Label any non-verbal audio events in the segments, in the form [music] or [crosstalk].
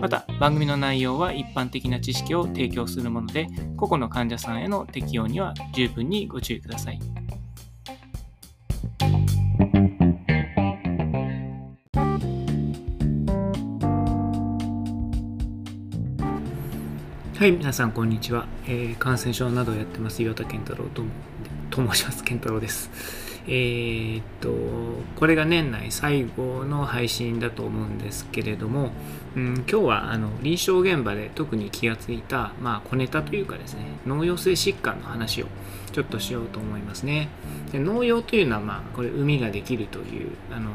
また番組の内容は一般的な知識を提供するもので個々の患者さんへの適用には十分にご注意くださいはい、皆さんこんにちは、えー、感染症などをやってます岩田健太郎とと申します。健太郎です。えー、っと、これが年内最後の配信だと思うんですけれども、うん、今日はあの臨床現場で特に気がついた、まあ、小ネタというかですね、脳陽性疾患の話をちょっとしようと思いますね。で脳陽というのは、まあ、これ、海ができるというあの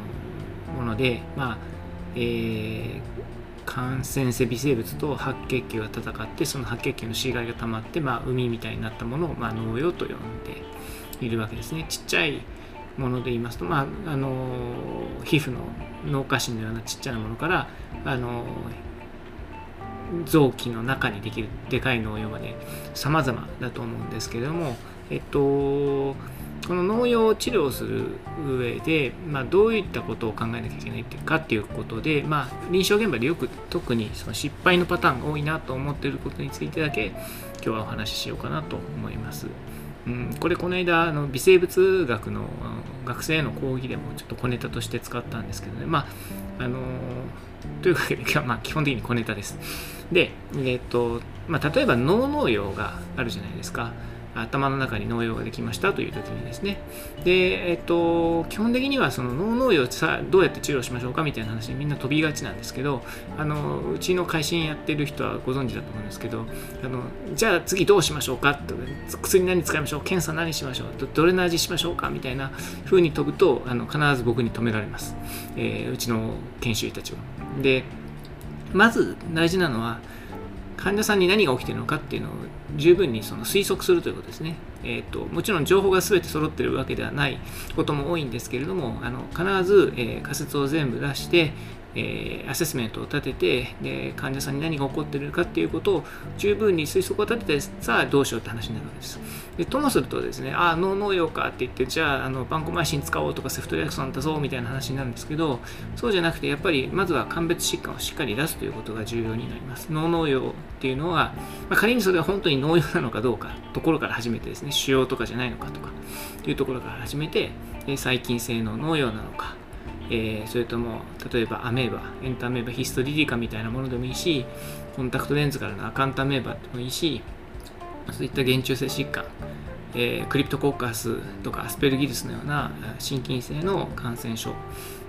もので、まあ、えー感染性微生物と白血球が戦ってその白血球の死骸が溜まって、まあ、海みたいになったものを、まあ、農用と呼んでいるわけですねちっちゃいもので言いますと、まあ、あの皮膚の脳下腫のようなちっちゃなものからあの臓器の中にできるでかい農用まで様々だと思うんですけれどもえっとこの農業治療する上で、まあ、どういったことを考えなきゃいけないかっていうことで、まあ、臨床現場でよく特にその失敗のパターンが多いなと思っていることについてだけ今日はお話ししようかなと思います。うん、これこの間あの微生物学の学生への講義でもちょっと小ネタとして使ったんですけどね。まああのというわけで、まあ、基本的に小ネタです。で、えーとまあ、例えば脳農用があるじゃないですか。頭の中に農用ができましたという時にですね。で、えっと、基本的にはその脳農用さどうやって治療しましょうかみたいな話にみんな飛びがちなんですけどあのうちの会心やってる人はご存知だと思うんですけどあのじゃあ次どうしましょうかと薬何使いましょう？検査何しましょう？どれの味しましょうかみたいな風に飛ぶとあの必ず僕に止められます、えー、うちの研修医たちは。でまず大事なのは患者さんに何が起きているのかっていうのを十分にその推測するということですね。えーと、もちろん情報が全て揃っているわけではないことも多いんですけれどもあの必ず、えー、仮説を全部出して、えー、アセスメントを立ててで患者さんに何が起こっているかっていうことを十分に推測を立ててさあどうしようって話になるわけです。でともするとですねああ脳脳用かって言ってじゃああのバンコマイシン使おうとかセフトリアクソン出そうみたいな話になるんですけどそうじゃなくてやっぱりまずは鑑別疾患をしっかり出すということが重要になります。脳脳用っていうのは、まあ、仮にそれは本当に脳用なのかどうかところから始めてですね腫瘍とかじゃないのかとかというところから始めて細菌性の脳用なのかえー、それとも例えばアメーバエンタメーバヒストリリカみたいなものでもいいしコンタクトレンズからのアカンタメーバでもいいしそういった原虫性疾患、えー、クリプトコッカスとかアスペルギルスのような心筋性の感染症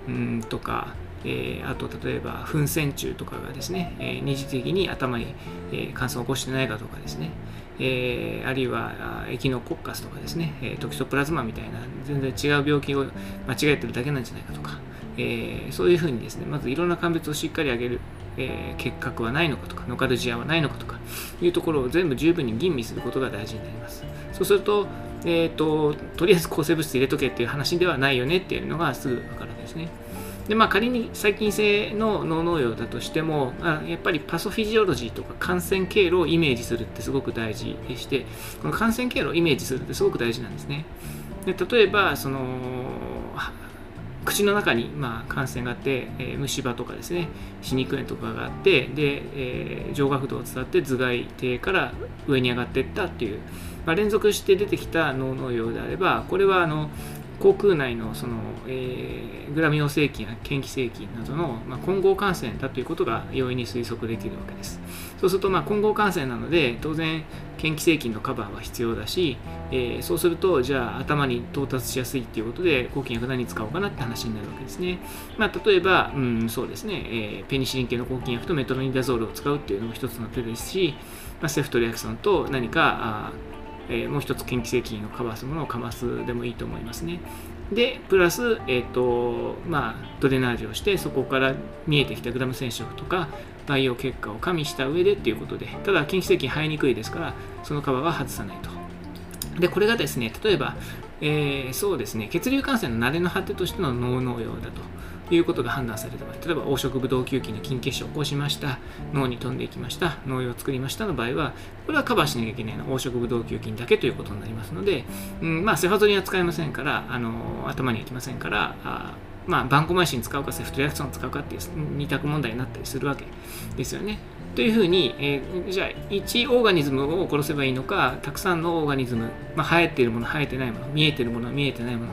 うんとかえー、あと例えば噴泉虫とかがですね、えー、二次的に頭に、えー、感染を起こしてないかとかですね、えー、あるいはエキノコッカスとかですね、えー、トキソプラズマみたいな全然違う病気を間違えてるだけなんじゃないかとか、えー、そういうふうにですね、まずいろんな鑑別をしっかり上げる、えー、結核はないのかとか、ノカルジアはないのかとかいうところを全部十分に吟味することが大事になります。そうすると、えーと、とりあえず抗生物質入れとけっていう話ではないよねっていうのがすぐ分かるわけですね。でまあ、仮に細菌性の脳農用だとしてもあやっぱりパソフィジオロジーとか感染経路をイメージするってすごく大事でしてこの感染経路をイメージするってすごく大事なんですねで例えばその口の中にまあ感染があって、えー、虫歯とかですね歯肉炎とかがあってで、えー、上顎動を伝って頭蓋底から上に上がっていったっていう、まあ、連続して出てきた脳のようであればこれはあの口腔内のその、えー、グラミオ性菌や嫌気性菌などの、まあ、混合感染だということが容易に推測できるわけです。そうすると、まあ、混合感染なので当然嫌気性菌のカバーは必要だし、えー、そうするとじゃあ頭に到達しやすいっていうことで抗菌薬何使おうかなって話になるわけですね。まあ、例えば、うん、そうですね、えー、ペニシリン系の抗菌薬とメトロニダゾールを使うっていうのも一つの手ですし、まあ、セフトリアクソンと何かあえー、もう一つ嫌気性菌をかわすものをかますでもいいと思いますね。で、プラス、えっ、ー、と、まあ、ドレナージをして、そこから見えてきたグラム染色とか、培養結果を加味した上でっていうことで、ただ、嫌気性菌生えにくいですから、その皮は外さないとで、これがですね、例えば、えー、そうですね、血流感染の慣れの果てとしての脳農用だということが判断された場合、例えば黄色ブドウ球菌の筋血症を起こしました、脳に飛んでいきました、農用を作りましたの場合は、これはカバーしなきゃいけないのは黄色ブドウ球菌だけということになりますので、うんまあ、セファゾリンは使えませんから、あの頭にはいきませんから、あまあ、バンコマイシン使うかセフトリアクションを使うかっていう二択問題になったりするわけですよね。というふうに、えー、じゃあ1オーガニズムを殺せばいいのかたくさんのオーガニズム、まあ、生えているもの生えてないもの見えているもの見えてないもの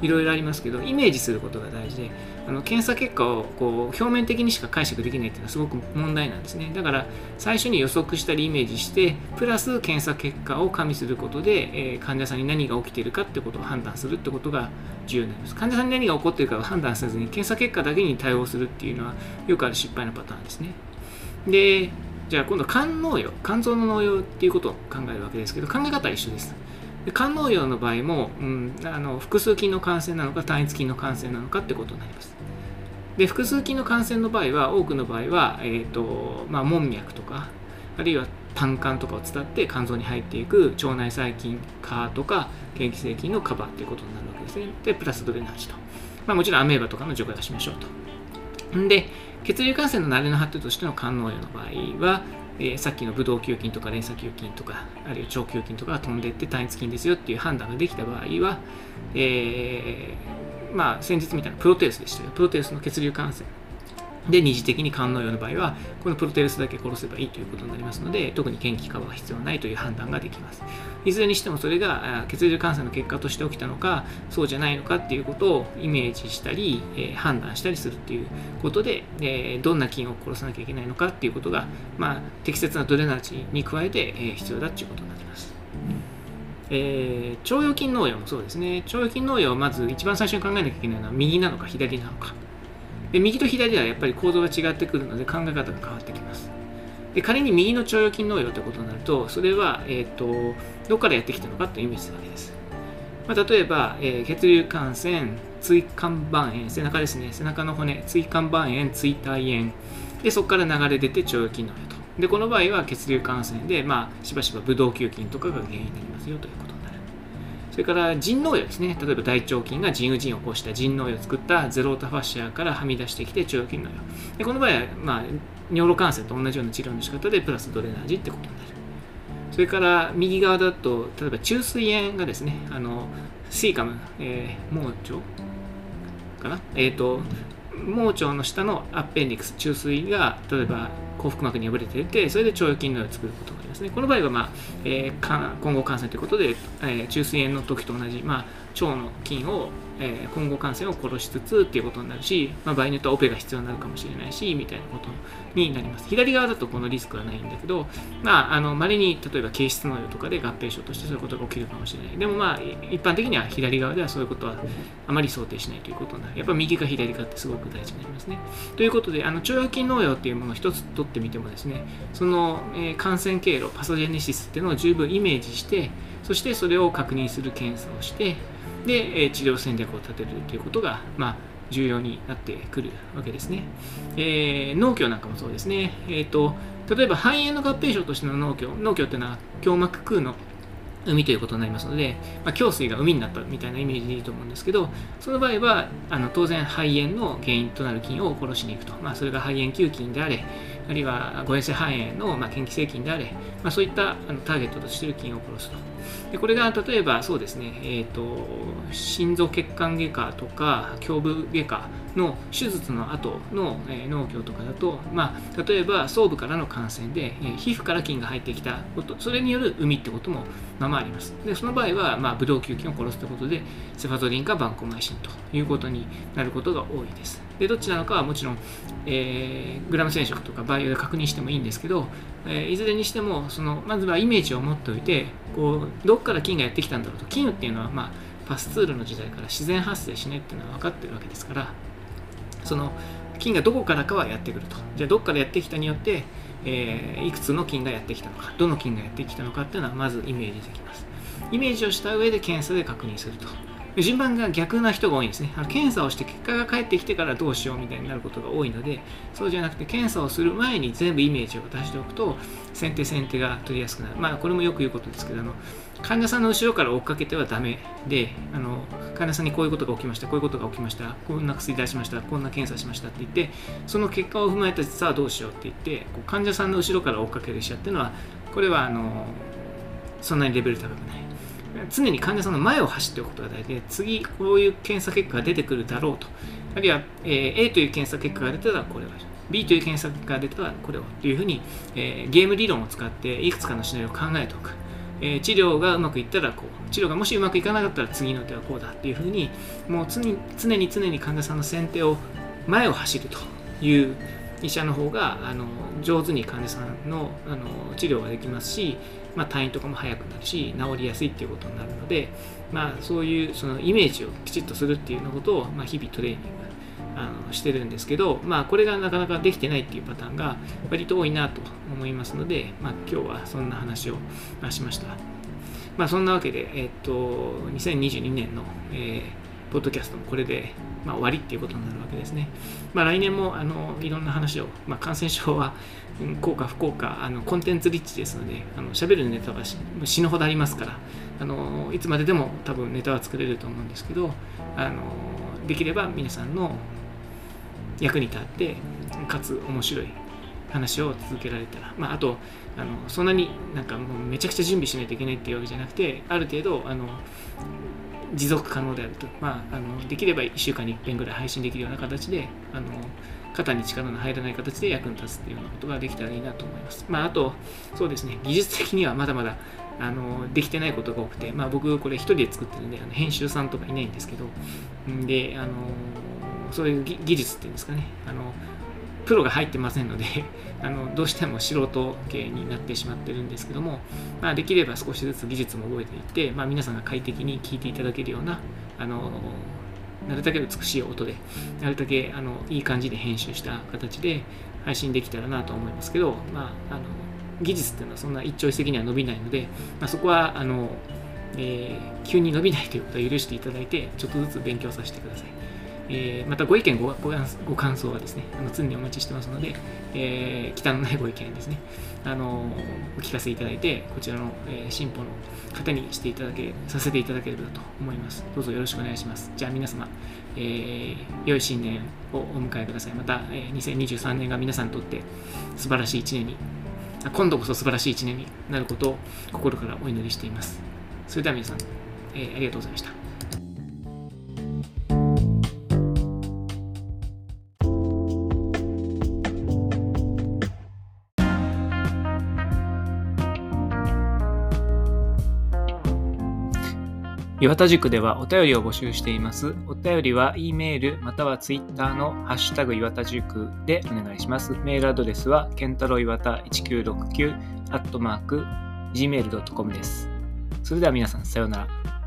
いろいろありますけどイメージすることが大事であの検査結果をこう表面的にしか解釈できないっていうのはすごく問題なんですね。だから最初に予測したりイメージしてプラス検査結果を加味することで、えー、患者さんに何が起きているかってことを判断するってことが重要になります。患者さんに何が起こっているかを判断せずに検査結果だけに対応するっていうのはよくある失敗のパターンですね。でじゃあ今度肝脳用肝臓の農用っていうことを考えるわけですけど考え方は一緒です。で肝脳用の場合も、うん、あの複数菌の感染なのか単一菌の感染なのかってことになります。で複数菌の感染の場合は多くの場合は、えーとまあ、門脈とかあるいは胆管とかを伝って肝臓に入っていく腸内細菌化とか嫌気性菌のカバーっていうことになるわけですね。でプラスドレナージと、まあ、もちろんアメーバとかの除外はしましょうと。で血流感染の慣れの果てとしての肝脳炎の場合は、え、さっきのブドウ球菌とか連鎖球菌とかあるいは腸球菌とかが飛んでいって単一菌ですよっていう判断ができた場合は、えー、まあ先日みたいなプロテウスでしたよ。プロテウスの血流感染。で、二次的に肝の用の場合は、このプロテウスだけ殺せばいいということになりますので、特に研究カバーは必要ないという判断ができます。いずれにしてもそれが血流感染の結果として起きたのか、そうじゃないのかっていうことをイメージしたり、えー、判断したりするっていうことで、えー、どんな菌を殺さなきゃいけないのかっていうことが、まあ、適切なドレナージに加えて、えー、必要だっていうことになります。えー、腸腰筋農業もそうですね。腸腰筋農業をまず一番最初に考えなきゃいけないのは右なのか左なのか。で右と左ではやっぱり構造が違ってくるので考え方が変わってきます。で仮に右の腸腰筋農用ということになると、それは、えーと、どこからやってきたのかというイメージするわけです。まあ、例えば、えー、血流感染、椎間板炎、背中ですね、背中の骨、椎間板炎、椎体炎、でそこから流れ出て腸腰筋農用と。でこの場合は血流感染で、まあ、しばしばブドウ球菌とかが原因になりますよということ。それから腎脳炎ですね。例えば大腸菌が腎盂腎を起こした腎脳炎を作ったゼロータファッシアからはみ出してきて腸腰筋脳炎。でこの場合は、まあ、尿路感染と同じような治療の仕方でプラスドレナージってことになる。それから右側だと、例えば中水炎がですね、あのシーカム、えー、盲腸かな、えーと、盲腸の下のアッペンディクス、中水が例えば幸福膜に破れていて、それで腸腰筋のを作ることがありますね。この場合は、まあえー、今後感染ということで、えー、中水炎の時と同じ、まあ、腸の菌をえー、混合感染を殺しつつっていうことになるし、まあ、場合によってはオペが必要になるかもしれないし、みたいなことになります。左側だとこのリスクはないんだけど、まあ、あの、稀に例えば形質の量とかで合併症としてそういうことが起きるかもしれない。でもまあ、一般的には左側ではそういうことはあまり想定しないということになる。やっぱ右か左かってすごく大事になりますね。ということで、あの、腸腰筋農用っていうものを一つ取ってみてもですね、その、えー、感染経路、パソジェネシスっていうのを十分イメージして、そしてそれを確認する検査をして、で、え治療戦略を立てるということが、まあ、重要になってくるわけですね。えー、農協なんかもそうですね。えーと、例えば肺炎の合併症としての農協、農協っていうのは胸膜空の海ということになりますので、まあ、胸水が海になったみたいなイメージでいいと思うんですけど、その場合はあの当然肺炎の原因となる菌を殺しに行くと、まあ、それが肺炎球菌であれ、あるいは誤嚥性肺炎の、まあ、嫌気性菌であれ、まあ、そういったあのターゲットとしている菌を殺すと。でこれが例えばそうですね、えーと、心臓血管外科とか胸部外科の手術の後の、えー、農協とかだと、まあ、例えば装部からの感染で、えー、皮膚から菌が入ってきたことそれによる膿ってこともまあまあありますでその場合は、まあ、ブドウ球菌を殺すということでセファゾリンかバンコマイシンということになることが多いですでどっちなのかはもちろん、えー、グラム染色とかバイオで確認してもいいんですけど、えー、いずれにしてもそのまずはイメージを持っておいてこうどっから菌がやってきたんだろうと。菌っていうのは、まあ、パスツールの時代から自然発生しないっていうのは分かってるわけですからその菌がどこからかはやってくると。じゃあどっからやってきたによって、えー、いくつの菌がやってきたのかどの菌がやってきたのかっていうのはまずイメージできます。イメージをした上で検査で確認すると。順番が逆な人が多いんですね。あの検査をして結果が返ってきてからどうしようみたいになることが多いので、そうじゃなくて検査をする前に全部イメージを出しておくと、先手先手が取りやすくなる。まあ、これもよく言うことですけど、あの患者さんの後ろから追っかけてはダメで、あの患者さんにこういうことが起きました、こういうことが起きました、こんな薬出しました、こんな検査しましたって言って、その結果を踏まえてさあどうしようって言って、こう患者さんの後ろから追っかける医者っていうのは、これはあのそんなにレベル高くない。常に患者さんの前を走っておくことが大事で、次こういう検査結果が出てくるだろうと。あるいは、えー、A という検査結果が出たらこれを。B という検査結果が出たらこれを。というふうに、えー、ゲーム理論を使っていくつかのシナリオを考えておく。えー、治療がうまくいったらこう。治療がもしうまくいかなかったら次の手はこうだっていうふうに、もう常に常に常に患者さんの先手を前を走るという医者の方があの上手に患者さんのあの治療ができますし、まあ、退院とかも早くなるし治りやすいっていうことになるので、まあ、そういうそのイメージをきちっとするっていうようなことを、まあ、日々トレーニングあのしてるんですけど、まあ、これがなかなかできてないっていうパターンが割と多いなと思いますので、まあ、今日はそんな話をしました。まあ、そんなわけで、えっと、2022年の、えー、ポッドキャストもこれで、まあ、終わりっていうことになるわけですね。まあ、来年もあのいろんな話を、まあ、感染症は効か不効かあのコンテンツリッチですのであの喋るネタは死ぬほどありますからあのいつまででも多分ネタは作れると思うんですけどあのできれば皆さんの役に立ってかつ面白い話を続けられたら、まあ、あとあのそんなになんかもうめちゃくちゃ準備しないといけないっていうわけじゃなくてある程度あの持続可能であると、まあ、あのできれば1週間に1遍ぐらい配信できるような形であの肩に力の入らない形で役に立つっていうようなことができたらいいなと思います。まあ、あと、そうですね、技術的にはまだまだあのできてないことが多くて、まあ、僕これ一人で作ってるんであの編集さんとかいないんですけど。んであのそういう技術っていうんですかね。あのプロが入ってませんので [laughs] あのどうしても素人系になってしまってるんですけども、まあ、できれば少しずつ技術も覚えていって、まあ、皆さんが快適に聞いていただけるようなあのなるだけ美しい音でなるだけあのいい感じで編集した形で配信できたらなと思いますけど、まあ、あの技術っていうのはそんな一朝一夕には伸びないので、まあ、そこはあの、えー、急に伸びないということは許していただいてちょっとずつ勉強させてください。えー、またご意見ごご感想はですね、あの常にお待ちしてますので、えー、忌憚のないご意見ですね、あのお聞かせいただいて、こちらの、えー、進歩の方にしていただけ、させていただければと思います。どうぞよろしくお願いします。じゃあ皆様、えー、良い新年をお迎えください。また、えー、2023年が皆さんにとって素晴らしい一年に、今度こそ素晴らしい一年になることを心からお祈りしています。それでは皆さん、えー、ありがとうございました。岩田塾ではお便りを募集しています。お便りは E メールまたは Twitter のハッシュタグ岩田塾でお願いします。メールアドレスはケンタロウ岩田1969アットマーク gmail.com です。それでは皆さんさようなら。